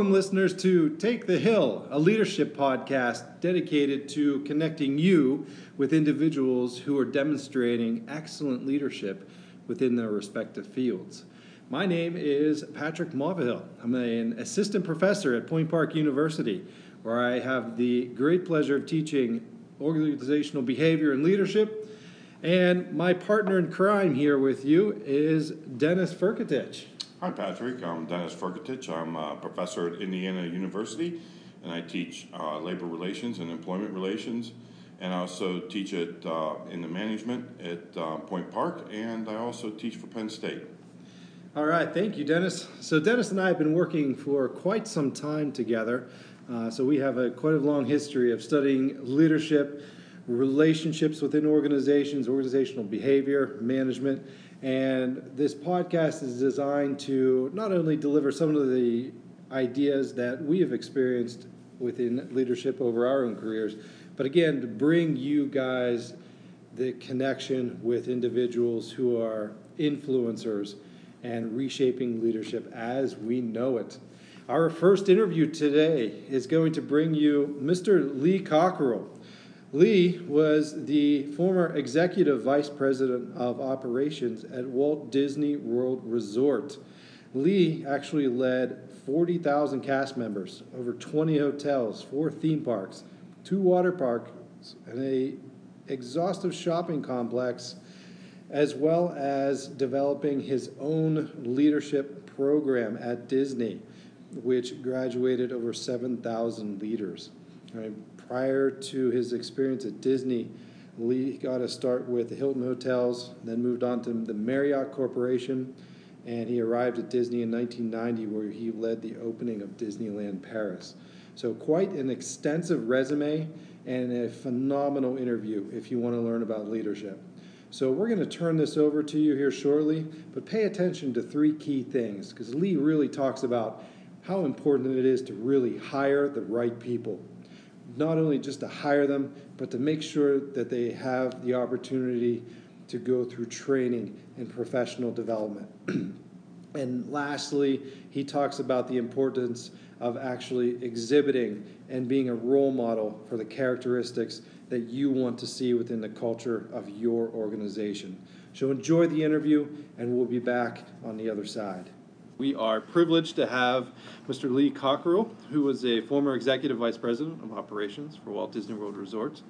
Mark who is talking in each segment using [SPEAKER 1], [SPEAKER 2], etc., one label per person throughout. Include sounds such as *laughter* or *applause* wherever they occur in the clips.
[SPEAKER 1] Welcome, listeners, to Take the Hill, a leadership podcast dedicated to connecting you with individuals who are demonstrating excellent leadership within their respective fields. My name is Patrick Mauvill. I'm an assistant professor at Point Park University, where I have the great pleasure of teaching organizational behavior and leadership. And my partner in crime here with you is Dennis Furkatich.
[SPEAKER 2] Hi, Patrick. I'm Dennis Furkatich. I'm a professor at Indiana University, and I teach uh, labor relations and employment relations. And I also teach it uh, in the management at uh, Point Park, and I also teach for Penn State.
[SPEAKER 1] All right, thank you, Dennis. So, Dennis and I have been working for quite some time together. Uh, so, we have a quite a long history of studying leadership, relationships within organizations, organizational behavior, management, and this podcast is designed to not only deliver some of the ideas that we have experienced within leadership over our own careers, but again, to bring you guys the connection with individuals who are influencers and reshaping leadership as we know it. Our first interview today is going to bring you Mr. Lee Cockerell. Lee was the former executive vice president of operations at Walt Disney World Resort. Lee actually led 40,000 cast members, over 20 hotels, four theme parks, two water parks, and a exhaustive shopping complex, as well as developing his own leadership program at Disney, which graduated over 7,000 leaders. Prior to his experience at Disney, Lee got a start with the Hilton Hotels, then moved on to the Marriott Corporation, and he arrived at Disney in 1990, where he led the opening of Disneyland Paris. So, quite an extensive resume and a phenomenal interview if you want to learn about leadership. So, we're going to turn this over to you here shortly, but pay attention to three key things because Lee really talks about how important it is to really hire the right people not only just to hire them, but to make sure that they have the opportunity to go through training and professional development. *clears throat* and lastly, he talks about the importance of actually exhibiting and being a role model for the characteristics that you want to see within the culture of your organization. So enjoy the interview, and we'll be back on the other side. We are privileged to have Mr. Lee Cockerell, who was a former executive vice president of operations for Walt Disney World Resorts.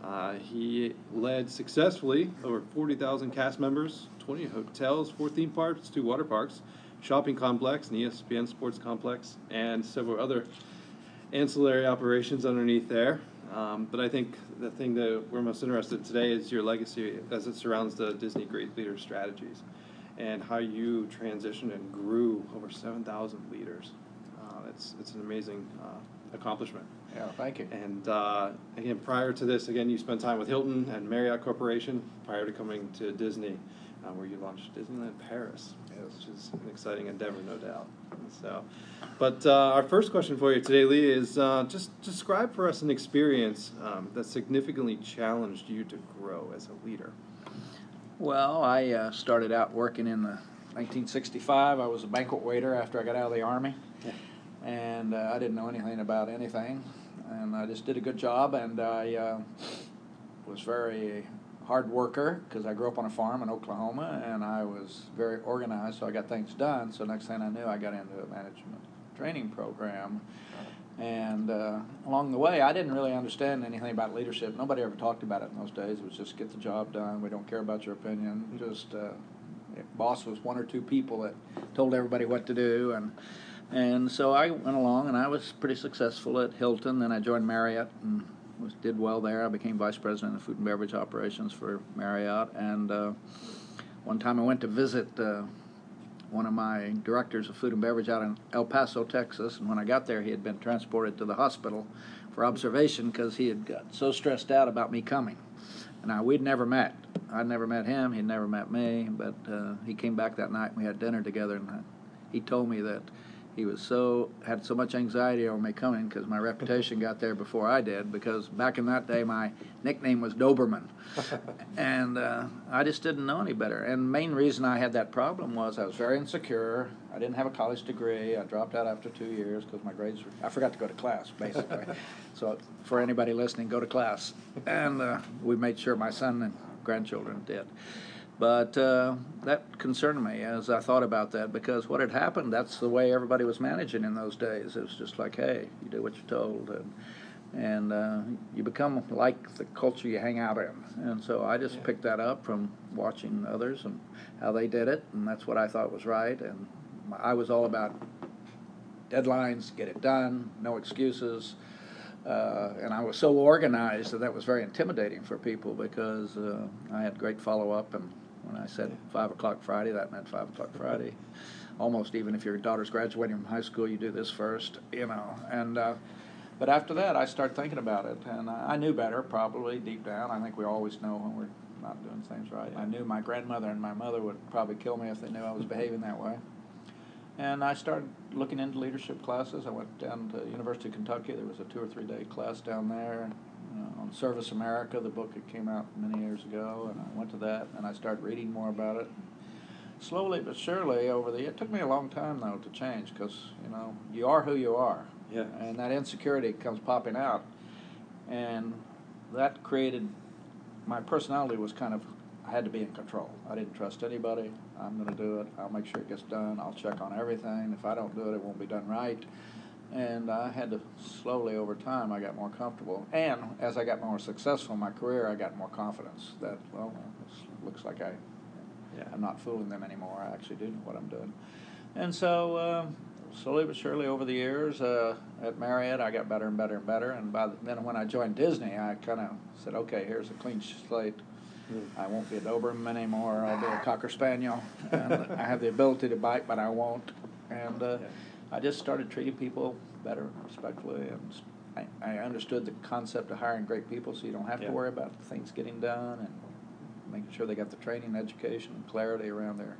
[SPEAKER 1] Uh, he led successfully over 40,000 cast members, 20 hotels, four theme parks, two water parks, shopping complex, an ESPN sports complex, and several other ancillary operations underneath there. Um, but I think the thing that we're most interested in today is your legacy as it surrounds the Disney Great Leader Strategies and how you transitioned and grew over 7,000 leaders. Uh, it's, it's an amazing uh, accomplishment.
[SPEAKER 3] Yeah, thank you.
[SPEAKER 1] And uh, again, prior to this, again, you spent time with Hilton and Marriott Corporation prior to coming to Disney, uh, where you launched Disneyland Paris, yes. which is an exciting endeavor, no doubt. So, but uh, our first question for you today, Lee, is uh, just describe for us an experience um, that significantly challenged you to grow as a leader.
[SPEAKER 3] Well, I uh, started out working in the 1965. I was a banquet waiter after I got out of the army, yeah. and uh, I didn't know anything about anything, and I just did a good job. And I uh, was very hard worker because I grew up on a farm in Oklahoma, and I was very organized, so I got things done. So next thing I knew, I got into a management training program and uh, along the way, I didn't really understand anything about leadership. Nobody ever talked about it in those days. It was just get the job done. We don't care about your opinion. Just uh, boss was one or two people that told everybody what to do, and and so I went along, and I was pretty successful at Hilton. Then I joined Marriott and was did well there. I became vice president of food and beverage operations for Marriott, and uh, one time I went to visit uh, one of my directors of food and beverage out in El Paso, Texas. And when I got there, he had been transported to the hospital for observation because he had got so stressed out about me coming. Now, we'd never met. I'd never met him. He'd never met me. But uh, he came back that night and we had dinner together. And he told me that he was so had so much anxiety over me coming because my reputation got there before I did. Because back in that day, my nickname was Doberman, *laughs* and uh, I just didn't know any better. And the main reason I had that problem was I was very insecure. I didn't have a college degree. I dropped out after two years because my grades were. I forgot to go to class, basically. *laughs* so for anybody listening, go to class. And uh, we made sure my son and grandchildren did. But uh, that concerned me as I thought about that because what had happened, that's the way everybody was managing in those days. It was just like, hey, you do what you're told. And, and uh, you become like the culture you hang out in. And so I just
[SPEAKER 1] Yeah.
[SPEAKER 3] picked that up from watching others and how they did it, and that's what I thought was right. And I was all about deadlines, get it done, no excuses. Uh, and I was so organized that that was very intimidating for people because uh, I had great follow up. And when I said five o'clock Friday, that meant five o'clock Friday. Almost even if your daughter's graduating from high school, you do this first, you know. And uh, but after that, I started thinking about it, and I I knew better, probably deep down. I think we always know when we're not doing things right. I knew my grandmother and my mother would probably kill me if they knew I was behaving that way. And I started looking into leadership classes. I went down to University of Kentucky. There was a two or three day class down there uh, on Service America, the book that came out many years ago, and I went to that and I started reading more about it. Slowly but surely, over the it took me a long time though to change because you know you are who you are,
[SPEAKER 1] Yeah.
[SPEAKER 3] and that insecurity comes popping out, and that created my personality was kind of I had to be in control. I didn't trust anybody. I'm going to do it. I'll make sure it gets done. I'll check on everything. If I don't do it, it won't be done right. And I had to slowly over time, I got more comfortable. And as I got more successful in my career, I got more confidence that, well, looks like I,
[SPEAKER 1] Yeah.
[SPEAKER 3] I'm not fooling them anymore. I actually do know what I'm doing. And so, uh, slowly but surely over the years uh, at Marriott, I got better and better and better. And by the, then when I joined Disney, I kind of said, okay, here's a clean slate.
[SPEAKER 1] Hmm.
[SPEAKER 3] I won't be a Doberman anymore. I'll be a *laughs* Cocker Spaniel. And I have the ability to bite, but I won't. And uh,
[SPEAKER 1] Yeah.
[SPEAKER 3] I just started treating people better, respectfully, and I understood the concept of hiring great people, so you don't have
[SPEAKER 1] Yeah.
[SPEAKER 3] to worry about things getting done and making sure they got the training, education, and clarity around their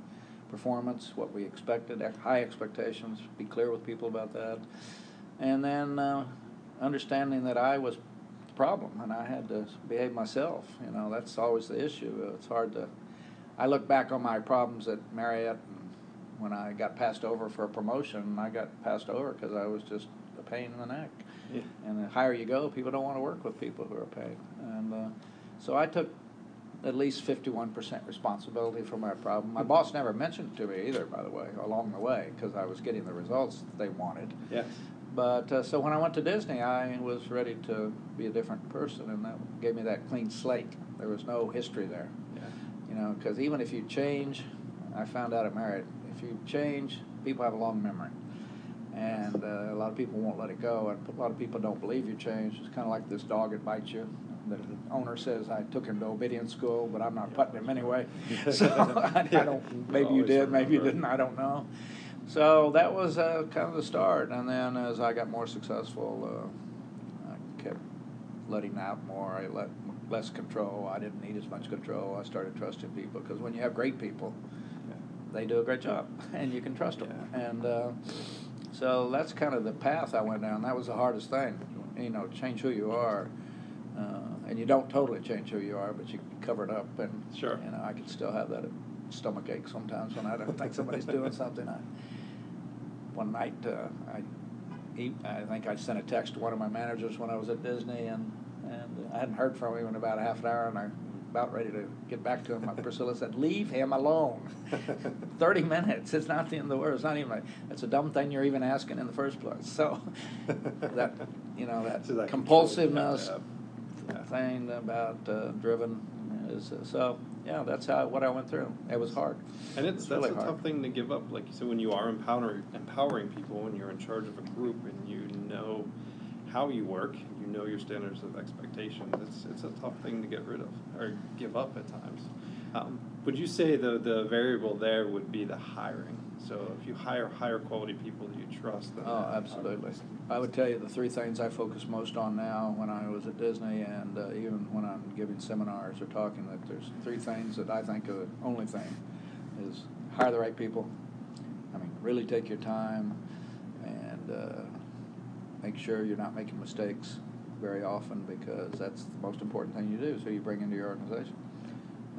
[SPEAKER 3] performance, what we expected, high expectations. Be clear with people about that, and then uh, understanding that I was the problem and I had to behave myself. You know, that's always the issue. It's hard to. I look back on my problems at Marriott and when I got passed over for a promotion. I got passed over because I was just a pain in the neck.
[SPEAKER 1] Yeah.
[SPEAKER 3] And the higher you go, people don't want to work with people who are a pain. And uh, so I took at least 51% responsibility for my problem. My boss never mentioned it to me either, by the way, along the way, because I was getting the results they wanted.
[SPEAKER 1] Yes.
[SPEAKER 3] But uh, so when I went to Disney, I was ready to be a different person, and that gave me that clean slate. There was no history there,
[SPEAKER 1] Yeah.
[SPEAKER 3] you know, because even if you change, I found out at Marriott, if you change, people have a long memory. And uh, a lot of people won't let it go, and a lot of people don't believe you change. It's kind of like this dog that bites you. The owner says, I took him to obedience school, but I'm not putting him anyway. So I, *laughs* *laughs* I don't, maybe you did, maybe you didn't, I don't know. So that was uh, kind of the start, and then as I got more successful, uh, I kept letting out more. I let less control. I didn't need as much control. I started trusting people because when you have great people, they do a great job, *laughs* and you can trust them.
[SPEAKER 1] Yeah.
[SPEAKER 3] And uh, so that's kind of the path I went down. That was the hardest thing, you know, change who you are. Uh, and you don't totally change who you are, but you cover it up. And
[SPEAKER 1] Sure.
[SPEAKER 3] you know, I can still have that stomach ache sometimes when I don't think somebody's doing *laughs* something. I, one night, uh, I, he, I think I sent a text to one of my managers when I was at Disney, and and I hadn't heard from him in about a half an hour, and I'm about ready to get back to him. Priscilla said, "Leave him alone." *laughs* Thirty minutes. It's not the end of the world. It's not even. Like, it's a dumb thing you're even asking in the first place. So *laughs* that you know that,
[SPEAKER 1] So that control you have to
[SPEAKER 3] compulsiveness.
[SPEAKER 1] Yeah.
[SPEAKER 3] thing about uh, driven is uh, so. Yeah, that's how what I went through. It was hard.
[SPEAKER 1] And it's,
[SPEAKER 3] It's
[SPEAKER 1] that's
[SPEAKER 3] really
[SPEAKER 1] a
[SPEAKER 3] hard.
[SPEAKER 1] tough thing to give up. Like you said, when you are empowering empowering people, when you're in charge of a group and you know how you work, you know your standards of expectations. It's it's a tough thing to get rid of or give up at times. Um, would you say the the variable there would be the hiring? So if you hire higher quality people that you trust, then
[SPEAKER 3] Oh, absolutely. I would tell you the three things I focus most on now when I was at Disney and uh, even when I'm giving seminars or talking, that there's three things that I think are the only thing is hire the right people. I mean, really take your time. and uh, make sure you're not making mistakes very often because that's the most important thing you do. Is who you bring into your organization.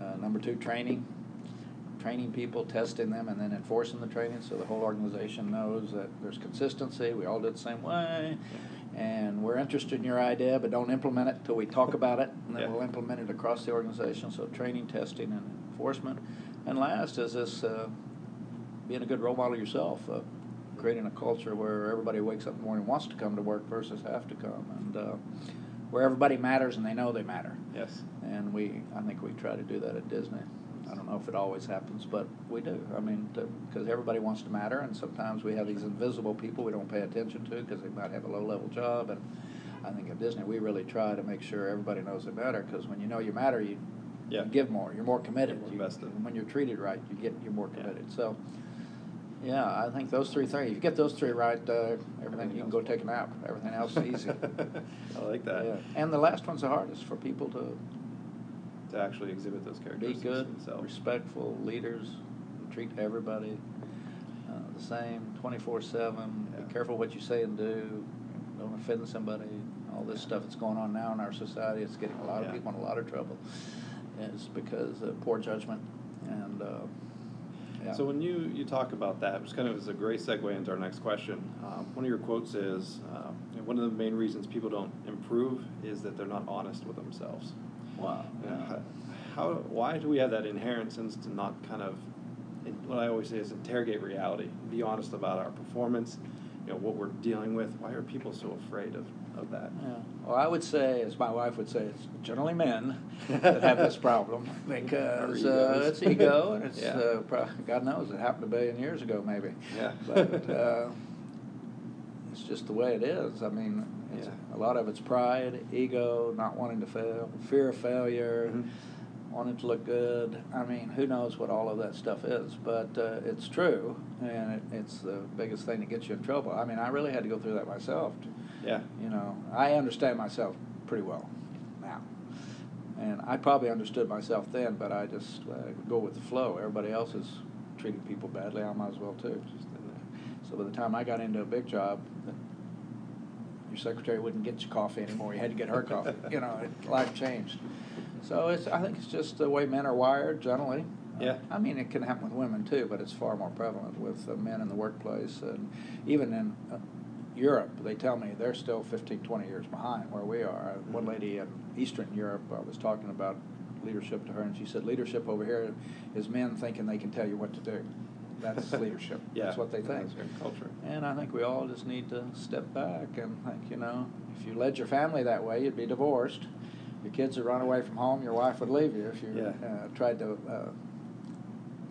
[SPEAKER 3] Uh, number two, training. Training people, testing them, and then enforcing the training so the whole organization knows that there's consistency. We all do it the same way, and we're interested in your idea, but don't implement it until we talk about it, and then
[SPEAKER 1] Yeah.
[SPEAKER 3] we'll implement it across the organization. So training, testing, and enforcement. And last is this uh, being a good role model yourself, uh, creating a culture where everybody wakes up in the morning and wants to come to work versus have to come, and uh, where everybody matters and they know they matter.
[SPEAKER 1] Yes.
[SPEAKER 3] And we, I think we try to do that at Disney. I don't know if it always happens, but we do. I mean, because everybody wants to matter, and sometimes we have these invisible people we don't pay attention to because they might have a low-level job. And I think at Disney we really try to make sure everybody knows they matter because when you know you matter, you,
[SPEAKER 1] Yeah.
[SPEAKER 3] you give more. You're more committed.
[SPEAKER 1] You're more
[SPEAKER 3] You- when you're treated right, you get you're more
[SPEAKER 1] Yeah.
[SPEAKER 3] committed. So. Yeah, I think those three things. If you get those three right, uh, everything you can go take a nap. Everything else is easy. *laughs*
[SPEAKER 1] I like that.
[SPEAKER 3] Yeah. And the last one's the hardest for people to
[SPEAKER 1] To actually exhibit those characteristics.
[SPEAKER 3] be good,
[SPEAKER 1] themselves.
[SPEAKER 3] respectful leaders, treat everybody uh, the same, twenty-four seven. Be careful what you say and do. Don't offend somebody. All this stuff that's going on now in our society, it's getting a lot
[SPEAKER 1] Yeah.
[SPEAKER 3] of people in a lot of trouble. It's because of poor judgment and. Uh, yeah.
[SPEAKER 1] So when you, you talk about that, which kind of is a great segue into our next question. Um, one of your quotes is, um, one of the main reasons people don't improve is that they're not honest with themselves.
[SPEAKER 3] wow. Yeah.
[SPEAKER 1] how, how, why do we have that inherent sense to not kind of, what I always say is interrogate reality, be honest about our performance, you know, what we're dealing with. Why are people so afraid of, of that?
[SPEAKER 3] Yeah. Well, I would say, as my wife would say, it's generally men that have this problem *laughs* because uh, it's ego, and it's *laughs*
[SPEAKER 1] Yeah.
[SPEAKER 3] uh, pro- God knows it happened a billion years ago, maybe.
[SPEAKER 1] Yeah. *laughs*
[SPEAKER 3] But uh, it's just the way it is. I mean, it's,
[SPEAKER 1] Yeah.
[SPEAKER 3] a lot of it's pride, ego, not wanting to fail, fear of failure.
[SPEAKER 1] Mhm.
[SPEAKER 3] Wanting to look good. I mean, who knows what all of that stuff is, but uh, it's true, and it, it's the biggest thing that gets you in trouble. I mean, I really had to go through that myself.
[SPEAKER 1] Yeah.
[SPEAKER 3] You know, I understand myself pretty well now. And I probably understood myself then, but I just uh, go with the flow. Everybody else is treating people badly. I might as well too. Just in. So by the time I got into a big job, your secretary wouldn't get you coffee anymore. You had to get her coffee. You know, it, life changed. So it's, I think it's just the way men are wired generally.
[SPEAKER 1] Yeah.
[SPEAKER 3] I mean, it can happen with women too, but it's far more prevalent with uh, men in the workplace. And even in uh, Europe, they tell me they're still 15, 20 years behind where we are. Uh, One lady in Eastern Europe, I was talking about leadership to her, and she said, Leadership over here is men thinking they can tell you what to do. That's *laughs* leadership.
[SPEAKER 1] Yeah.
[SPEAKER 3] That's what they think.
[SPEAKER 1] Culture.
[SPEAKER 3] And I think we all just need to step back and think, you know, if you led your family that way, you'd be divorced. Your kids would run away from home, your wife would leave you if you
[SPEAKER 1] Yeah.
[SPEAKER 3] uh, tried to uh,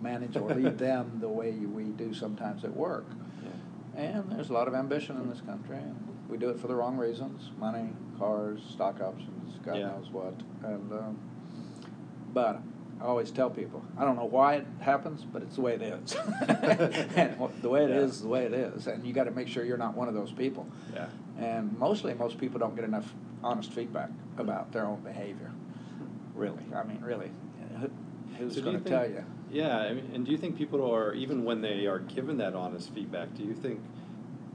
[SPEAKER 3] manage or lead *laughs* them the way we do sometimes at work.
[SPEAKER 1] Yeah.
[SPEAKER 3] And there's a lot of ambition in this country, and we do it for the wrong reasons money, cars, stock options, God
[SPEAKER 1] Yeah.
[SPEAKER 3] knows what. And um, But I always tell people, I don't know why it happens, but it's the way it is. *laughs* and the way it
[SPEAKER 1] Yeah.
[SPEAKER 3] is, the way it is. And you got to make sure you're not one of those people.
[SPEAKER 1] Yeah.
[SPEAKER 3] And mostly, most people don't get enough honest feedback about their own behavior. Really, I mean, really, Who- who's
[SPEAKER 1] So
[SPEAKER 3] going to tell you?
[SPEAKER 1] Yeah, I mean, and do you think people are even when they are given that honest feedback? Do you think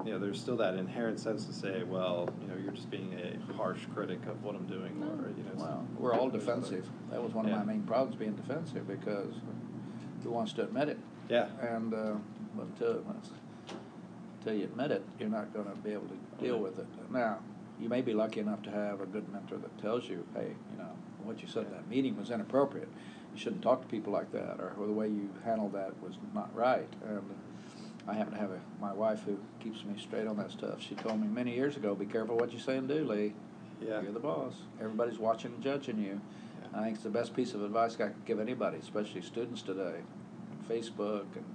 [SPEAKER 1] you know there's still that inherent sense to say, well, you know, you're just being a harsh critic of what I'm doing, or you know,
[SPEAKER 3] Well, we're all defensive. That was one of
[SPEAKER 1] Yeah.
[SPEAKER 3] my main problems, being defensive, because who wants to admit it?
[SPEAKER 1] Yeah.
[SPEAKER 3] And uh, but until until you admit it, you're not going to be able to deal with it. Now, you may be lucky enough to have a good mentor that tells you, hey, you know, what you said in that meeting was inappropriate. You shouldn't talk to people like that, or, or the way you handled that was not right. And I happen to have a, my wife who keeps me straight on that stuff. She told me many years ago, be careful what you say and do, Lee.
[SPEAKER 1] Yeah.
[SPEAKER 3] You're the boss. Everybody's watching and judging you.
[SPEAKER 1] Yeah.
[SPEAKER 3] I think it's the best piece of advice I could give anybody, especially students today. Facebook and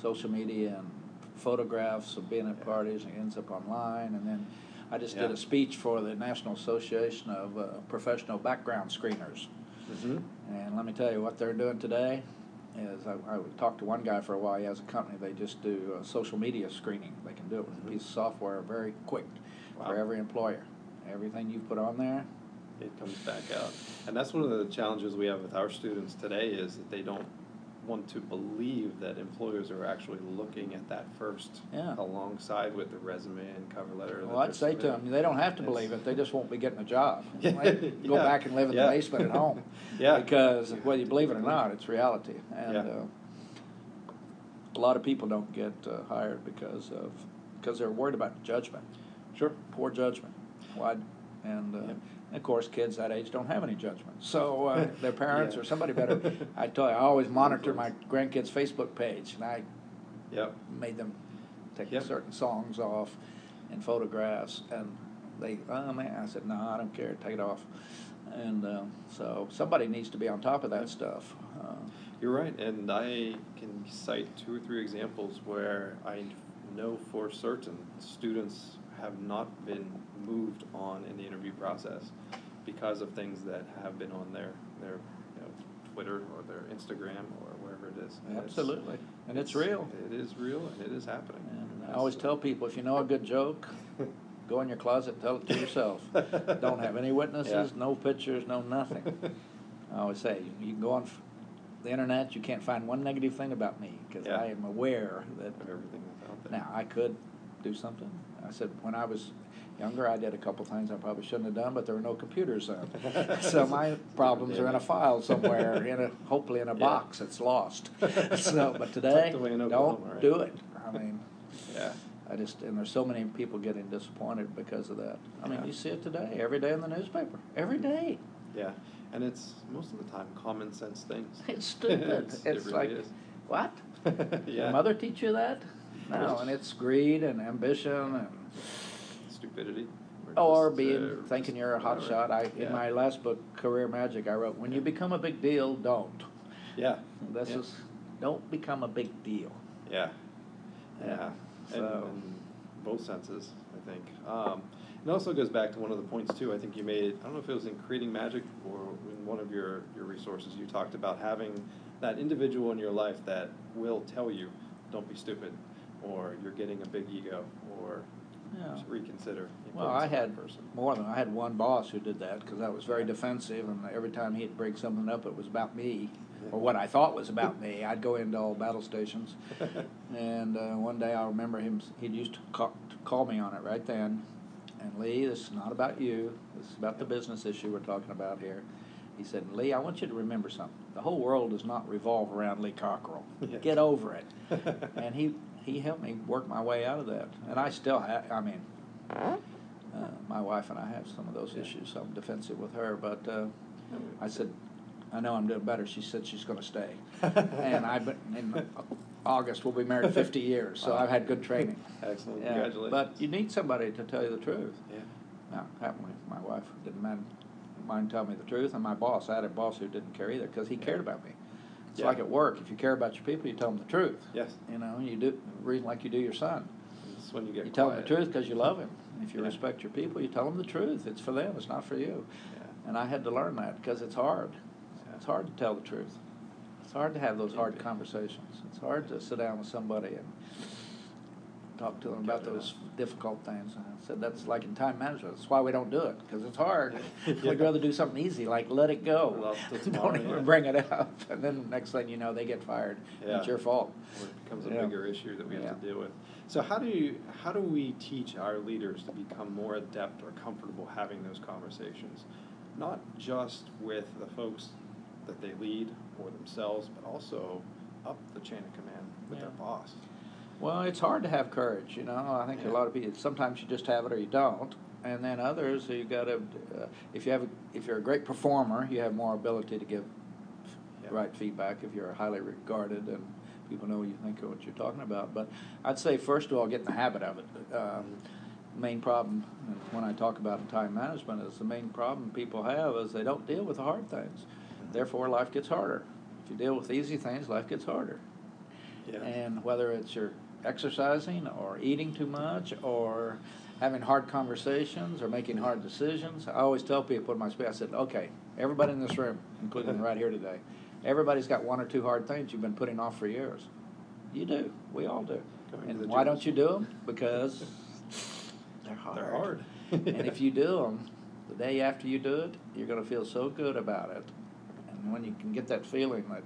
[SPEAKER 3] social media and photographs of being at
[SPEAKER 1] Yeah.
[SPEAKER 3] parties and ends up online. And then I just did
[SPEAKER 1] Yeah.
[SPEAKER 3] a speech for the National Association of uh, Professional Background Screeners.
[SPEAKER 1] Mm-hmm.
[SPEAKER 3] And let me tell you what they're doing today is I, I talked to one guy for a while. He has a company. They just do uh, social media screening. They can do it with a
[SPEAKER 1] Mhm.
[SPEAKER 3] piece of software, very quick, for every employer. Everything you've put on there,
[SPEAKER 1] It comes back out, and that's one of the challenges we have with our students today is that they don't want to believe that employers are actually looking at that first
[SPEAKER 3] Yeah.
[SPEAKER 1] alongside with the resume and cover letter. that
[SPEAKER 3] Well, I'd say to them, they don't have to
[SPEAKER 1] It's-
[SPEAKER 3] believe it, they just won't be getting a job. *laughs*
[SPEAKER 1] Yeah,
[SPEAKER 3] Like, Go
[SPEAKER 1] yeah,
[SPEAKER 3] back and live in the
[SPEAKER 1] yeah.
[SPEAKER 3] basement at *laughs* home.
[SPEAKER 1] Yeah.
[SPEAKER 3] Because whether you believe it or not, it's reality. And,
[SPEAKER 1] Yeah.
[SPEAKER 3] uh, a lot of people don't get uh, hired because of, because they're worried about judgment,
[SPEAKER 1] Sure.
[SPEAKER 3] poor judgment. Why, and, uh,
[SPEAKER 1] Yep.
[SPEAKER 3] and of course, kids that age don't have any judgment. So, uh, *laughs* their parents
[SPEAKER 1] Yeah.
[SPEAKER 3] or somebody better, *laughs* I tell you, I always monitor my grandkids' Facebook page and I
[SPEAKER 1] Yep.
[SPEAKER 3] made them take
[SPEAKER 1] Yep.
[SPEAKER 3] certain songs off and photographs, and they, oh man, I said, no, I don't care, take it off. And uh, so somebody needs to be on top of that stuff. Uh,
[SPEAKER 1] You're right, and I can cite two or three examples where I know for certain students have not been moved on in the interview process because of things that have been on their their you know, Twitter or their Instagram or wherever it is. And it's-
[SPEAKER 3] Absolutely. And it's real.
[SPEAKER 1] It is real, and it is happening.
[SPEAKER 3] and I always tell people, if you know a good joke, *laughs* go in your closet, tell it to yourself. Don't have any witnesses,
[SPEAKER 1] Yeah.
[SPEAKER 3] no pictures, no nothing. *laughs* I always say, you can go on the internet, you can't find one negative thing about me, because
[SPEAKER 1] Yeah.
[SPEAKER 3] I am aware that
[SPEAKER 1] of everything that's out there.
[SPEAKER 3] Now, I could do something. I said, when I was younger, I did a couple things I probably shouldn't have done, but there were no computers then. *laughs* So my problems are in a file somewhere, in a, hopefully in a
[SPEAKER 1] Yeah.
[SPEAKER 3] box that's lost. *laughs* So, but today,
[SPEAKER 1] Tucked away in Oklahoma,
[SPEAKER 3] don't do it. I mean,
[SPEAKER 1] Yeah.
[SPEAKER 3] I just, and there's so many people getting disappointed because of that. I mean,
[SPEAKER 1] Yeah.
[SPEAKER 3] you see it today, every day in the newspaper, every day.
[SPEAKER 1] Yeah, and it's most of the time common sense things.
[SPEAKER 3] It's stupid. *laughs*
[SPEAKER 1] It's- it really
[SPEAKER 3] like,
[SPEAKER 1] is.
[SPEAKER 3] what?
[SPEAKER 1] yeah.
[SPEAKER 3] Your mother teach you that? No, and it's greed and ambition and
[SPEAKER 1] Stupidity.
[SPEAKER 3] Or
[SPEAKER 1] just,
[SPEAKER 3] being
[SPEAKER 1] uh,
[SPEAKER 3] thinking you're a hot
[SPEAKER 1] whatever.
[SPEAKER 3] shot. I
[SPEAKER 1] Yeah.
[SPEAKER 3] in my last book, Career Magic, I wrote, when you become a big deal, don't.
[SPEAKER 1] Yeah.
[SPEAKER 3] This
[SPEAKER 1] yeah.
[SPEAKER 3] is don't become a big deal.
[SPEAKER 1] Yeah.
[SPEAKER 3] Yeah,
[SPEAKER 1] Yeah.
[SPEAKER 3] so-
[SPEAKER 1] in both senses, I think. Um, it also goes back to one of the points too. I think you made. I don't know if it was in creating magic or in one of your your resources. You talked about having that individual in your life that will tell you, "Don't be stupid," or "You're getting a big ego," or
[SPEAKER 3] Yeah.
[SPEAKER 1] just reconsider. the
[SPEAKER 3] Well, I
[SPEAKER 1] importance of that
[SPEAKER 3] had
[SPEAKER 1] person.
[SPEAKER 3] more than I had one boss who did that because I was very defensive, and every time he'd bring something up, it was about me or what I thought was about me. I'd go into all battle stations, *laughs* and uh, one day I remember him. He used to call, to call me on it right then. And Lee, this is not about you. This is about the business issue we're talking about here. He said, Lee, I want you to remember something. The whole world does not revolve around Lee Cockerell. *laughs*
[SPEAKER 1] Yeah.
[SPEAKER 3] Get over it. *laughs* and he he helped me work my way out of that. And I still have. I mean, uh, my wife and I have some of those issues. So I'm defensive with her, but uh, I said, I know I'm doing better. She said she's going to stay, *laughs* and I've been in August we'll be married 50 years, so I've had good training. *laughs*
[SPEAKER 1] Excellent.
[SPEAKER 3] Yeah,
[SPEAKER 1] Congratulations.
[SPEAKER 3] But you need somebody to tell you the truth.
[SPEAKER 1] Yeah.
[SPEAKER 3] Now, happily, my wife didn't mind, mind telling me the truth, and my boss, I had a boss who didn't care either because he
[SPEAKER 1] Yeah.
[SPEAKER 3] cared about me. It's
[SPEAKER 1] Yeah.
[SPEAKER 3] like at work. If you care about your people, you tell them the truth.
[SPEAKER 1] Yes.
[SPEAKER 3] You know, you do reason like you do your son.
[SPEAKER 1] It's when you get
[SPEAKER 3] You tell them the
[SPEAKER 1] quiet.
[SPEAKER 3] truth because you love him. If you
[SPEAKER 1] Yeah.
[SPEAKER 3] respect your people, you tell them the truth. It's for them. It's not for you.
[SPEAKER 1] Yeah.
[SPEAKER 3] And I had to learn that because it's hard. It's hard to tell the truth. It's hard to have those hard conversations. It's hard to sit down with somebody and talk to them about those difficult things. And I said that's like in time management. That's why we don't do it because it's hard. *laughs* We'd rather do something easy, like let it go.
[SPEAKER 1] Well, *laughs*
[SPEAKER 3] don't even
[SPEAKER 1] yeah.
[SPEAKER 3] bring it up. And then next thing you know, they get fired.
[SPEAKER 1] Yeah.
[SPEAKER 3] It's your fault.
[SPEAKER 1] Or it becomes a
[SPEAKER 3] Yeah.
[SPEAKER 1] bigger issue that we have to deal with. So how do you how do we teach our leaders to become more adept or comfortable having those conversations? Not just with the folks that they lead or themselves, but also up the chain of command with their boss.
[SPEAKER 3] Well, it's hard to have courage, you know. I think
[SPEAKER 1] Yeah.
[SPEAKER 3] a lot of people. Sometimes you just have it or you don't, and then others you got to. Uh, if you have, a, if you're a great performer, you have more ability to give
[SPEAKER 1] Yeah.
[SPEAKER 3] right feedback. If you're highly regarded and people know you think of what you're talking about, but I'd say first of all, get in the habit of it. Um, main problem when I talk about time management is the main problem people have is they don't deal with the hard things. Therefore, life gets harder. If you deal with easy things, life gets harder.
[SPEAKER 1] Yeah.
[SPEAKER 3] And whether it's you're exercising or eating too much or having hard conversations or making hard decisions, I always tell people in my space, I said, okay, everybody in this room, including right here today, everybody's got one or two hard things you've been putting off for years. You do. We all do.
[SPEAKER 1] Going
[SPEAKER 3] And why don't you do them? Because *laughs* they're hard.
[SPEAKER 1] They're hard. *laughs*
[SPEAKER 3] and if you do them, the day after you do it, you're going to feel so good about it. And when you can get that feeling that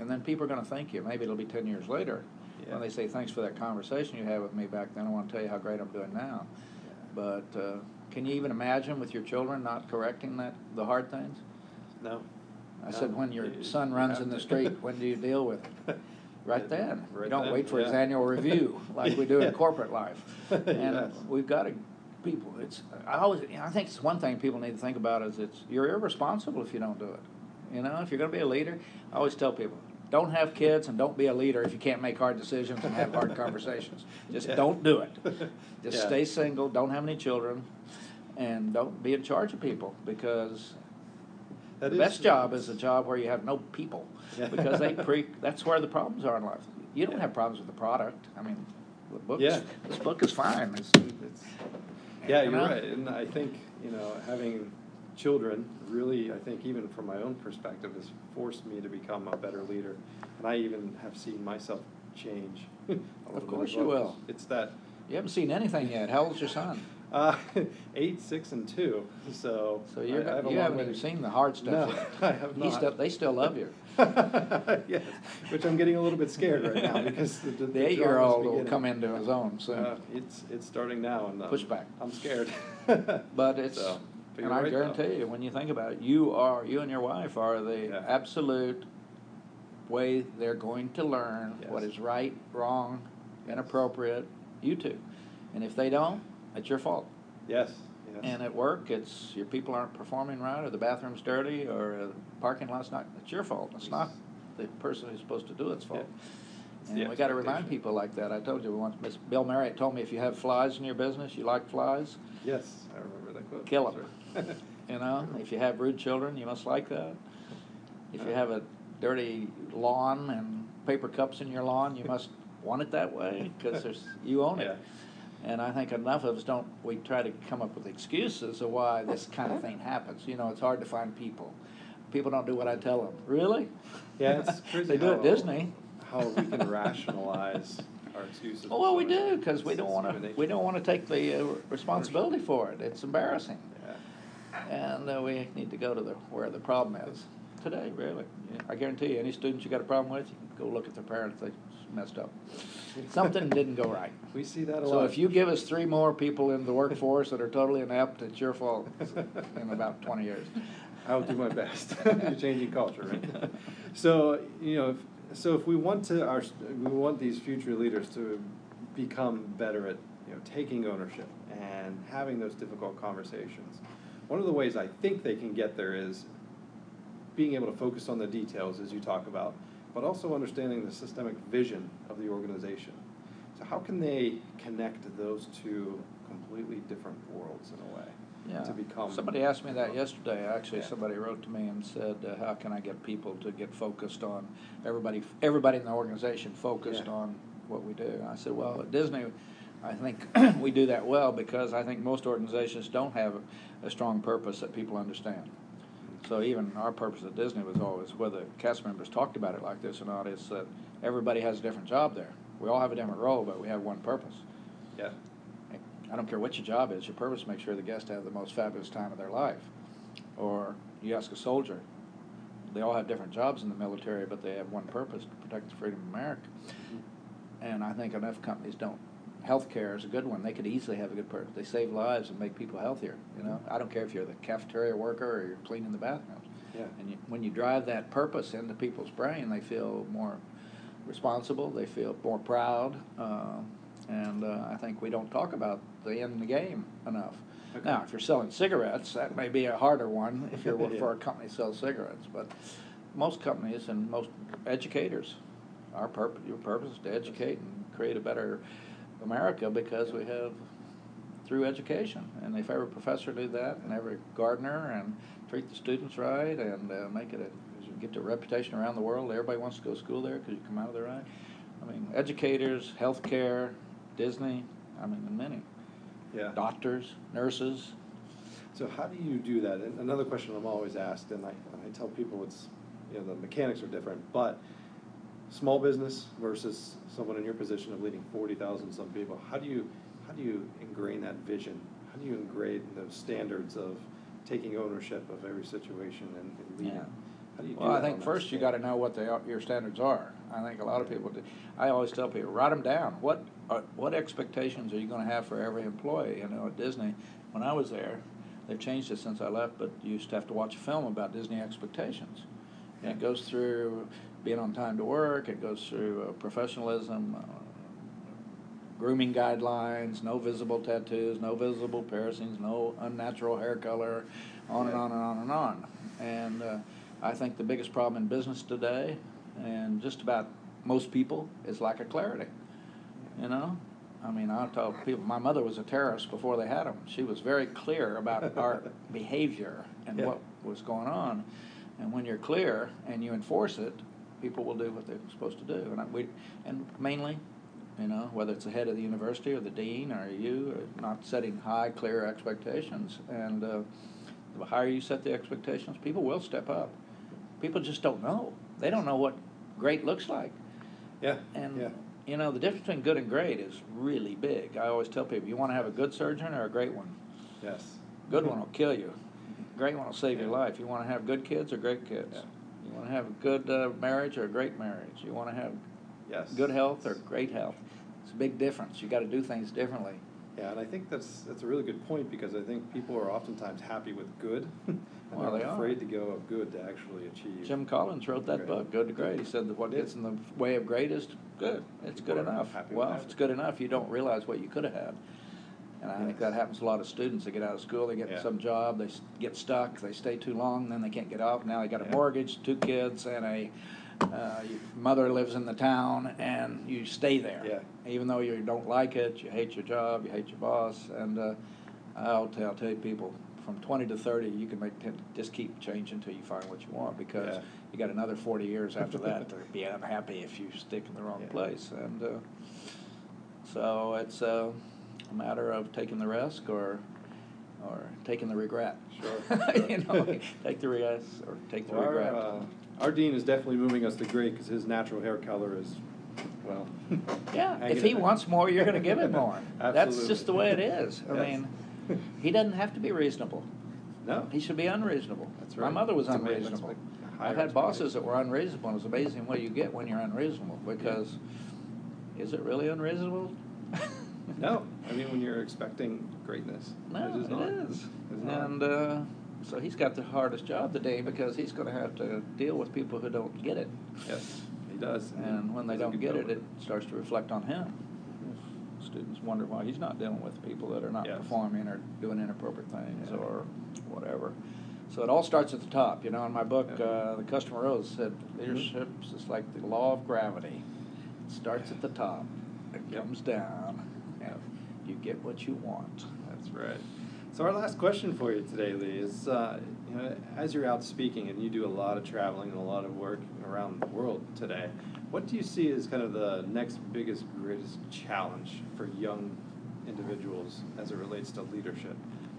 [SPEAKER 3] And then people are gonna thank you, maybe it'll be ten years later,
[SPEAKER 1] Yeah.
[SPEAKER 3] when they say, thanks for that conversation you had with me back then, I wanna tell you how great I'm doing now. But, uh, can you even imagine with your children not correcting that, the hard things?
[SPEAKER 1] No.
[SPEAKER 3] I
[SPEAKER 1] No,
[SPEAKER 3] said, when your
[SPEAKER 1] you-
[SPEAKER 3] son runs
[SPEAKER 1] have
[SPEAKER 3] in the
[SPEAKER 1] to.
[SPEAKER 3] street, when do you deal with it? *laughs* Right then.
[SPEAKER 1] Right You
[SPEAKER 3] don't
[SPEAKER 1] then,
[SPEAKER 3] wait for his annual review *laughs* like we do
[SPEAKER 1] Yeah.
[SPEAKER 3] in corporate life. *laughs* And
[SPEAKER 1] Yes.
[SPEAKER 3] we've got to, people, it's, I always, you know, I think it's one thing people need to think about is it's, you're irresponsible if you don't do it. You know, if you're gonna be a leader, I always tell people, don't have kids and don't be a leader if you can't make hard decisions and have hard *laughs* conversations. Just
[SPEAKER 1] Yeah.
[SPEAKER 3] don't do it. *laughs* Just
[SPEAKER 1] Yeah.
[SPEAKER 3] stay single, don't have any children, and don't be in charge of people because
[SPEAKER 1] That
[SPEAKER 3] the
[SPEAKER 1] is-
[SPEAKER 3] best job is a job where you have no people,
[SPEAKER 1] Yeah.
[SPEAKER 3] because they pre, *laughs* that's where the problems are in life. You don't have problems with the product, I mean, the book's,
[SPEAKER 1] Yeah.
[SPEAKER 3] this book is fine, it's,
[SPEAKER 1] It's- Yeah,
[SPEAKER 3] You
[SPEAKER 1] you're
[SPEAKER 3] know?
[SPEAKER 1] right, and I think, you know, having children really, I think even from my own perspective, has forced me to become a better leader. And I even have seen myself change. *laughs* a little bit
[SPEAKER 3] Of
[SPEAKER 1] course
[SPEAKER 3] you will.
[SPEAKER 1] It's that,
[SPEAKER 3] you haven't seen anything yet, how old's your son?
[SPEAKER 1] uh, *laughs* eight, six, and two, so.
[SPEAKER 3] So you're,
[SPEAKER 1] I have a
[SPEAKER 3] you haven't even seen the hard stuff
[SPEAKER 1] No,
[SPEAKER 3] yet. *laughs*
[SPEAKER 1] I have not.
[SPEAKER 3] still, they still love you.
[SPEAKER 1] yes, which I'm getting a little bit scared right now because the, the,
[SPEAKER 3] The eight-year-old will come into his own soon.
[SPEAKER 1] Uh, it's it's starting now, and um,
[SPEAKER 3] Pushback.
[SPEAKER 1] I'm scared.
[SPEAKER 3] But it's,
[SPEAKER 1] So, but
[SPEAKER 3] and I
[SPEAKER 1] right, though.
[SPEAKER 3] guarantee you, when you think about it, you are, you and your wife are the
[SPEAKER 1] Yeah.
[SPEAKER 3] absolute way they're going to learn what
[SPEAKER 1] Yes.
[SPEAKER 3] is right, wrong, inappropriate, you two. And if they don't, it's your fault.
[SPEAKER 1] Yes. Yes.
[SPEAKER 3] And at work, it's your people aren't performing right, or the bathroom's dirty, or the parking lot's not, it's your fault. It's not the person who's supposed to do it's fault.
[SPEAKER 1] The
[SPEAKER 3] And we gotta remind people like that. I told you once, Miss Bill Marriott told me if you have flies in your business, you like flies,
[SPEAKER 1] Yes, I remember that quote.
[SPEAKER 3] Kill
[SPEAKER 1] right. *laughs*
[SPEAKER 3] you know? If you have rude children, you must like that. If you have a dirty lawn and paper cups in your lawn, you must want it that way, cause there's, you own *laughs*
[SPEAKER 1] Yeah.
[SPEAKER 3] it. And I think enough of us don't, we try to come up with excuses of why this kind of *laughs* thing happens. You know, it's hard to find people. People don't do what I tell them. Really?
[SPEAKER 1] Yeah, it's crazy
[SPEAKER 3] They do at Disney.
[SPEAKER 1] How we can rationalize our excuses.
[SPEAKER 3] Well, we do, cause we don't wanna, we don't wanna take the uh, responsibility for it. It's embarrassing. And uh, we need to go to the, where the problem is, today, really. Yeah, I guarantee you, any students you got a problem with, you can go look at their parents, they messed up. Something didn't go right. *laughs*
[SPEAKER 1] We see that a lot.
[SPEAKER 3] So if you give us three more people in the workforce that are totally inept, it's your fault *laughs* in about twenty years.
[SPEAKER 1] I'll do my best. *laughs* You're changing culture, right? So, you know, if, so if we want to, our, we want these future leaders to become better at, you know, taking ownership and having those difficult conversations. One of the ways I think they can get there is being able to focus on the details, as you talk about, but also understanding the systemic vision of the organization. So how can they connect those two completely different worlds in a way?
[SPEAKER 3] Yeah.
[SPEAKER 1] To become.
[SPEAKER 3] Somebody asked me that yesterday, actually,
[SPEAKER 1] Yeah.
[SPEAKER 3] somebody wrote to me and said, uh, how can I get people to get focused on, everybody, everybody in the organization focused
[SPEAKER 1] Yeah.
[SPEAKER 3] on what we do? I said, well, at Disney, I think *clears throat* we do that well because I think most organizations don't have a strong purpose that people understand. So even our purpose at Disney was always, whether cast members talked about it like this or not, is that everybody has a different job there. We all have a different role, but we have one purpose.
[SPEAKER 1] Yeah.
[SPEAKER 3] I don't care what your job is, your purpose is to make sure the guests have the most fabulous time of their life. Or you ask a soldier, they all have different jobs in the military, but they have one purpose, to protect the freedom of America. Mm-hmm. And I think enough companies don't. Healthcare is a good one. They could easily have a good purpose. They save lives and make people healthier, you know? I don't care if you're the cafeteria worker or you're cleaning the bathrooms.
[SPEAKER 1] Yeah.
[SPEAKER 3] And you, when you drive that purpose into people's brain, they feel more responsible, they feel more proud, uh, and uh, I think we don't talk about the end of the game enough.
[SPEAKER 1] Okay.
[SPEAKER 3] Now, if you're selling cigarettes, that may be a harder one *laughs* if you're working
[SPEAKER 1] Yeah.
[SPEAKER 3] for a company that sells cigarettes, but most companies and most educators, our purpose, your purpose is to educate and create a better America because we have through education. And if every professor did that and every gardener and treat the students right and uh, make it a, get the reputation around the world, everybody wants to go to school there because you come out of there right. I mean, educators, healthcare, Disney, I mean, and many.
[SPEAKER 1] Yeah.
[SPEAKER 3] Doctors, nurses.
[SPEAKER 1] So how do you do that? And another question I'm always asked, and I, and I tell people it's, you know, the mechanics are different, but small business versus someone in your position of leading forty thousand some people, how do you, how do you ingrain that vision? How do you ingrain those standards of taking ownership of every situation and, and leading?
[SPEAKER 3] Yeah.
[SPEAKER 4] How do you do
[SPEAKER 3] Well, I think first you gotta know what they are, your standards are. I think a lot of people do. I always tell people, write them down. What, are- what expectations are you gonna have for every employee? You know, at Disney, when I was there, they've changed it since I left, but you used to have to watch a film about Disney expectations. And it goes through being on time to work, it goes through uh, professionalism, uh, grooming guidelines, no visible tattoos, no visible piercings, no unnatural hair color, on and on and on and on. And uh, I think the biggest problem in business today, and just about most people, is lack of clarity. You know, I mean, I tell people my mother was a terrorist before they had them. She was very clear about *laughs* our behavior and
[SPEAKER 4] Yeah.
[SPEAKER 3] what was going on. And when you're clear and you enforce it, people will do what they're supposed to do. And I, we, and mainly, you know, whether it's the head of the university or the dean or you, uh, not setting high, clear expectations. And uh, the higher you set the expectations, people will step up. People just don't know. They don't know what great looks like.
[SPEAKER 4] Yeah,
[SPEAKER 3] And
[SPEAKER 4] yeah.
[SPEAKER 3] you know, the difference between good and great is really big. I always tell people, you want to have a good surgeon or a great one.
[SPEAKER 4] Yes.
[SPEAKER 3] Good one will kill you. Great one will save your life. You want to have good kids or great kids.
[SPEAKER 4] Yeah.
[SPEAKER 3] You want to have a good uh, marriage or a great marriage. You want to have
[SPEAKER 4] Yes.
[SPEAKER 3] good health or great health. It's a big difference. You got to do things differently.
[SPEAKER 4] Yeah, and I think that's that's a really good point because I think people are oftentimes happy with good, *laughs* and
[SPEAKER 3] Well,
[SPEAKER 4] they're
[SPEAKER 3] they are.
[SPEAKER 4] afraid to go of good to actually achieve.
[SPEAKER 3] Jim Collins wrote that
[SPEAKER 4] Great.
[SPEAKER 3] book, Good to Great. He said that what gets in the way of great is good. It's
[SPEAKER 4] People
[SPEAKER 3] good enough. Well, if it's good enough, you don't realize what you could have had. And I think that happens to a lot of students. They get out of school, they get
[SPEAKER 4] Yeah.
[SPEAKER 3] some job, they s- get stuck, they stay too long, then they can't get off. Now they got a
[SPEAKER 4] Yeah.
[SPEAKER 3] mortgage, two kids, and a uh, your mother lives in the town, and you stay there.
[SPEAKER 4] Yeah.
[SPEAKER 3] Even though you don't like it, you hate your job, you hate your boss, and uh, I'll tell, tell you people from 20 to 30, you can make just keep changing until you find what you want because
[SPEAKER 4] Yeah.
[SPEAKER 3] you got another 40 years after that to *laughs* be unhappy if you stick in the wrong
[SPEAKER 4] Yeah.
[SPEAKER 3] place. And uh, so it's uh, a matter of taking the risk or or taking the regret. *laughs*
[SPEAKER 4] Sure,
[SPEAKER 3] you know, take the risk or take the
[SPEAKER 4] Well, our,
[SPEAKER 3] regret.
[SPEAKER 4] uh, our dean is definitely moving us to great because his natural hair color is, well. *laughs*
[SPEAKER 3] yeah, if he wants more, you're going to give him *laughs* more. That's just the way it is. I
[SPEAKER 4] Yes.
[SPEAKER 3] mean, he doesn't have to be reasonable.
[SPEAKER 4] No.
[SPEAKER 3] He should be unreasonable.
[SPEAKER 4] That's right.
[SPEAKER 3] My mother was
[SPEAKER 4] It's
[SPEAKER 3] unreasonable. I've had bosses that were unreasonable, and it's amazing what you get when you're unreasonable, because is it really unreasonable?
[SPEAKER 4] No, I mean, when you're expecting greatness,
[SPEAKER 3] No,
[SPEAKER 4] it is not.
[SPEAKER 3] it is.
[SPEAKER 4] It's not.
[SPEAKER 3] And uh, so he's got the hardest job today because he's going to have to deal with people who don't get it.
[SPEAKER 4] Yes, he does.
[SPEAKER 3] And when they don't get it, it starts to reflect on him. Students wonder why he's not dealing with people that are not
[SPEAKER 4] Yes.
[SPEAKER 3] performing or doing inappropriate things
[SPEAKER 4] Yeah.
[SPEAKER 3] or whatever. So it all starts at the top. You know, in my book,
[SPEAKER 4] Yeah.
[SPEAKER 3] uh, The Customer Rules said leadership is like the law of gravity. It starts at the top, it comes down. You get what you want.
[SPEAKER 4] That's right. So our last question for you today, Lee, is uh, you know, as you're out speaking and you do a lot of traveling and a lot of work around the world today, what do you see as kind of the next biggest, greatest challenge for young individuals as it relates to leadership,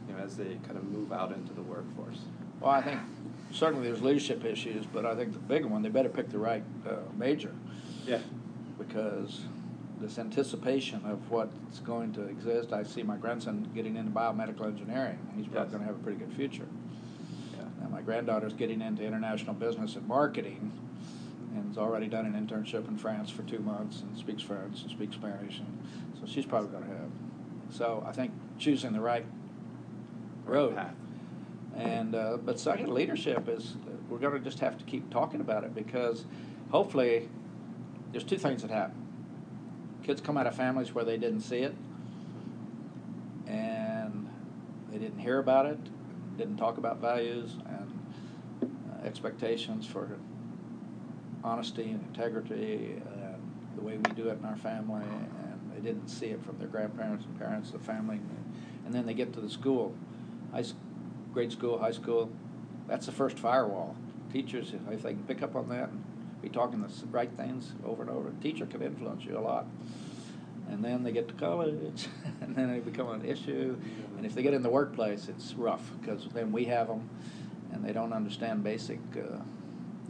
[SPEAKER 4] you know, as they kind of move out into the workforce?
[SPEAKER 3] Well, I think certainly there's leadership issues, but I think the bigger one, they better pick the right uh, major.
[SPEAKER 4] Yeah.
[SPEAKER 3] because this anticipation of what's going to exist. I see my grandson getting into biomedical engineering. He's probably
[SPEAKER 4] Yes.
[SPEAKER 3] going to have a pretty good future.
[SPEAKER 4] Yeah.
[SPEAKER 3] And my granddaughter's getting into international business and marketing and has already done an internship in France for two months and speaks French and speaks Spanish. And so she's probably going to have. So I think choosing the right road.
[SPEAKER 4] Path.
[SPEAKER 3] And uh, but second, leadership is we're going to just have to keep talking about it because hopefully there's two things that happen. Kids come out of families where they didn't see it, and they didn't hear about it, didn't talk about values and uh, expectations for honesty and integrity and the way we do it in our family, and they didn't see it from their grandparents and parents, the family, and then they get to the school, high, grade school, high school. That's the first firewall. Teachers, if they can pick up on that and be talking the right things over and over, a teacher can influence you a lot. And then they get to college, *laughs* and then they become an issue. And if they get in the workplace, it's rough because then we have them, and they don't understand basic uh,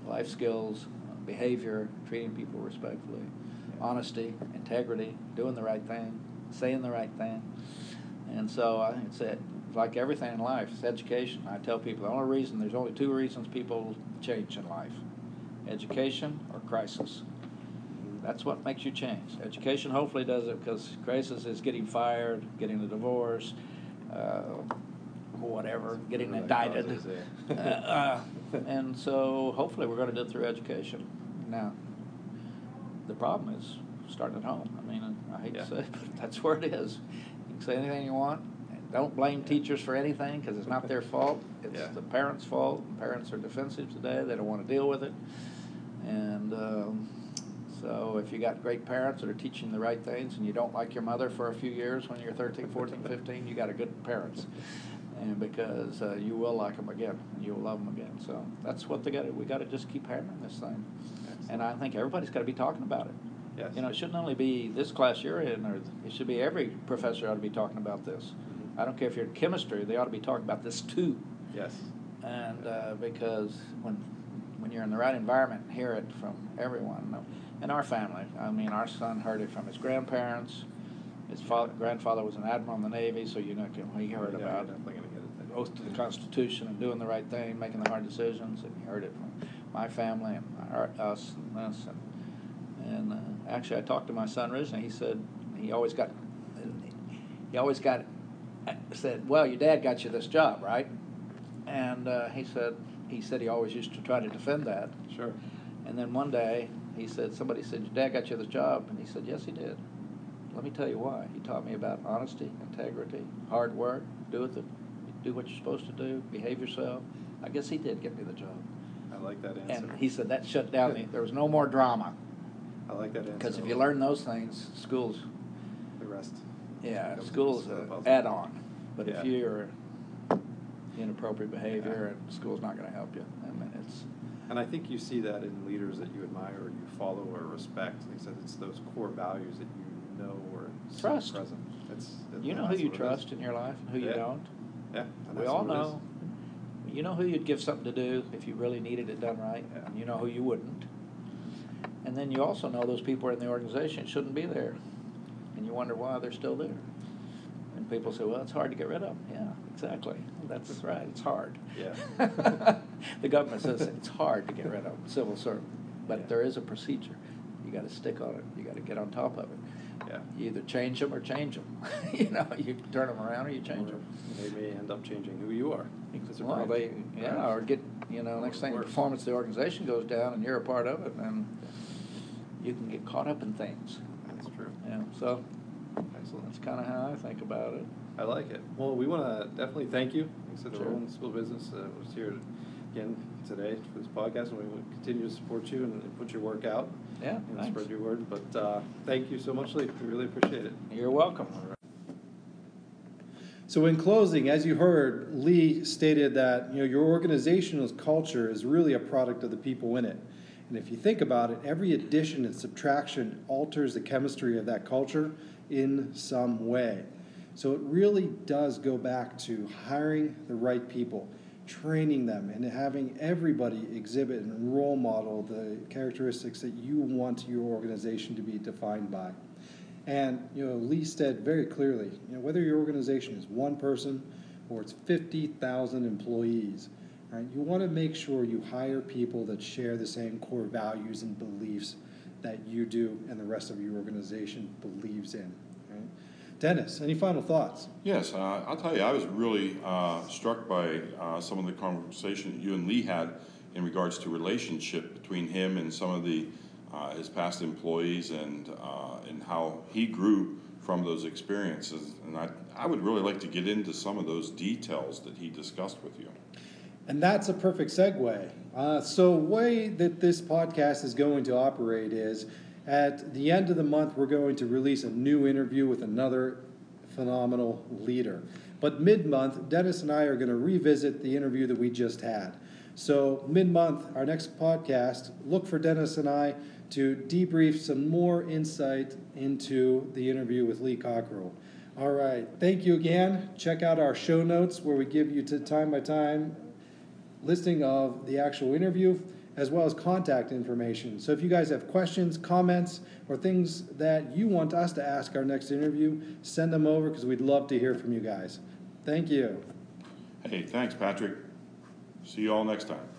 [SPEAKER 3] life skills, uh, behavior, treating people respectfully,
[SPEAKER 4] Yeah.
[SPEAKER 3] honesty, integrity, doing the right thing, saying the right thing. And so think it's it. like everything in life, it's education. I tell people the only reason, there's only two reasons people change in life education or crisis. That's what makes you change. Education hopefully does it because crisis is getting fired, getting a divorce, uh, whatever, getting indicted.
[SPEAKER 4] yeah. *laughs*
[SPEAKER 3] uh, and so hopefully we're going to do it through education. Now, the problem is starting at home. I mean, I hate
[SPEAKER 4] Yeah.
[SPEAKER 3] to say it, but that's where it is. You can say anything you want. Don't blame teachers for anything because it's not their fault. *laughs* It's
[SPEAKER 4] Yeah.
[SPEAKER 3] the parents' fault. Parents are defensive today. They don't want to deal with it. And um, so if you got great parents that are teaching the right things and you don't like your mother for a few years when you're 13, *laughs* 14, 15, you got a good parents. And because uh, you will like them again, you'll love them again. So that's what they got to, we got to just keep hammering this thing. And I think everybody's got to be talking about it.
[SPEAKER 4] Yes.
[SPEAKER 3] You know, it shouldn't only be this class you're in, or it should be every professor ought to be talking about this.
[SPEAKER 4] Mhm.
[SPEAKER 3] I don't care if you're in chemistry, they ought to be talking about this too.
[SPEAKER 4] Yes.
[SPEAKER 3] And uh, because when when you're in the right environment and hear it from everyone, In our family, I mean, our son heard it from his grandparents. His father, grandfather was an admiral in the Navy, so you know he heard
[SPEAKER 4] Yeah,
[SPEAKER 3] about
[SPEAKER 4] you're definitely gonna it.
[SPEAKER 3] oath to the Constitution and doing the right thing, making the hard decisions, and he heard it from my family and our, us and us. And, and uh, actually, I talked to my son recently. He said he always got, he always got, said, "Well, your dad got you this job, right?" And uh, he said, he said he always used to try to defend that.
[SPEAKER 4] Sure.
[SPEAKER 3] And then one day, he said, somebody said, your dad got you this job, and he said, yes, he did. Let me tell you why. He taught me about honesty, integrity, hard work, do it, the, do what you're supposed to do, behave yourself. I guess he did get me the job.
[SPEAKER 4] I like that answer.
[SPEAKER 3] And he said that shut down the, there was no more drama.
[SPEAKER 4] I like that answer.
[SPEAKER 3] Because if you learn those things, schools,
[SPEAKER 4] the rest.
[SPEAKER 3] yeah, schools
[SPEAKER 4] the puzzle.
[SPEAKER 3] add on. But
[SPEAKER 4] Yeah.
[SPEAKER 3] if you're inappropriate behavior, and school's not going to help you. I mean, it's
[SPEAKER 4] And I think you see that in leaders that you admire or you follow or respect. Like I said, it's those core values that you know or
[SPEAKER 3] Trust.
[SPEAKER 4] present. It's,
[SPEAKER 3] you know who you trust in your life and who you don't.
[SPEAKER 4] Yeah.
[SPEAKER 3] We all
[SPEAKER 4] what it is.
[SPEAKER 3] know. You know who you'd give something to do if you really needed it done right,
[SPEAKER 4] Yeah.
[SPEAKER 3] and you know who you wouldn't. And then you also know those people are in the organization shouldn't be there, and you wonder why they're still there. And people say, "Well, it's hard to get rid of them." Yeah, exactly. That's right. It's hard.
[SPEAKER 4] Yeah. *laughs*
[SPEAKER 3] the government says it's hard to get rid of civil servant, but
[SPEAKER 4] Yeah.
[SPEAKER 3] there is a procedure. You got to stick on it. You got to get on top of it.
[SPEAKER 4] Yeah.
[SPEAKER 3] You either change them or change them. *laughs* you know, you turn them around or you change
[SPEAKER 4] Or
[SPEAKER 3] them.
[SPEAKER 4] They may end up changing who you are. Because of
[SPEAKER 3] Well, they, yeah, or get, you know, next thing, the performance of the organization goes down and you're a part of it, and you can get caught up in things.
[SPEAKER 4] That's true.
[SPEAKER 3] Yeah, so
[SPEAKER 4] Excellent.
[SPEAKER 3] that's kind of how I think about it.
[SPEAKER 4] I like it. Well, we want to definitely thank you. Like I said,
[SPEAKER 3] Sure.
[SPEAKER 4] School Business uh, was here again today for this podcast, and we will continue to support you and, put your work out.
[SPEAKER 3] Yeah,
[SPEAKER 4] and
[SPEAKER 3] thanks.
[SPEAKER 4] spread your word. But uh, thank you so much, Lee. We really appreciate it.
[SPEAKER 3] You're welcome.
[SPEAKER 1] So in closing, as you heard, Lee stated that you know your organizational culture is really a product of the people in it. And if you think about it, every addition and subtraction alters the chemistry of that culture in some way. So it really does go back to hiring the right people, training them, and having everybody exhibit and role model the characteristics that you want your organization to be defined by. And you know, Lee said very clearly, you know, whether your organization is one person or it's fifty thousand employees, right? You want to make sure you hire people that share the same core values and beliefs that you do and the rest of your organization believes in. Dennis, any final thoughts?
[SPEAKER 2] Yes, uh, I'll tell you, I was really uh, struck by uh, some of the conversation that you and Lee had in regards to relationship between him and some of the uh, his past employees and uh, and how he grew from those experiences. And I I would really like to get into some of those details that he discussed with you.
[SPEAKER 1] And that's a perfect segue. Uh, so, way that this podcast is going to operate is at the end of the month, we're going to release a new interview with another phenomenal leader. But mid month, Dennis and I are going to revisit the interview that we just had. So, mid month, our next podcast, look for Dennis and I to debrief some more insight into the interview with Lee Cockerell. All right, thank you again. Check out our show notes where we give you to time by time listing of the actual interview as well as contact information. So if you guys have questions, comments, or things that you want us to ask our next interview, send them over because we'd love to hear from you guys. Thank you.
[SPEAKER 2] Hey, thanks, Patrick. See you all next time.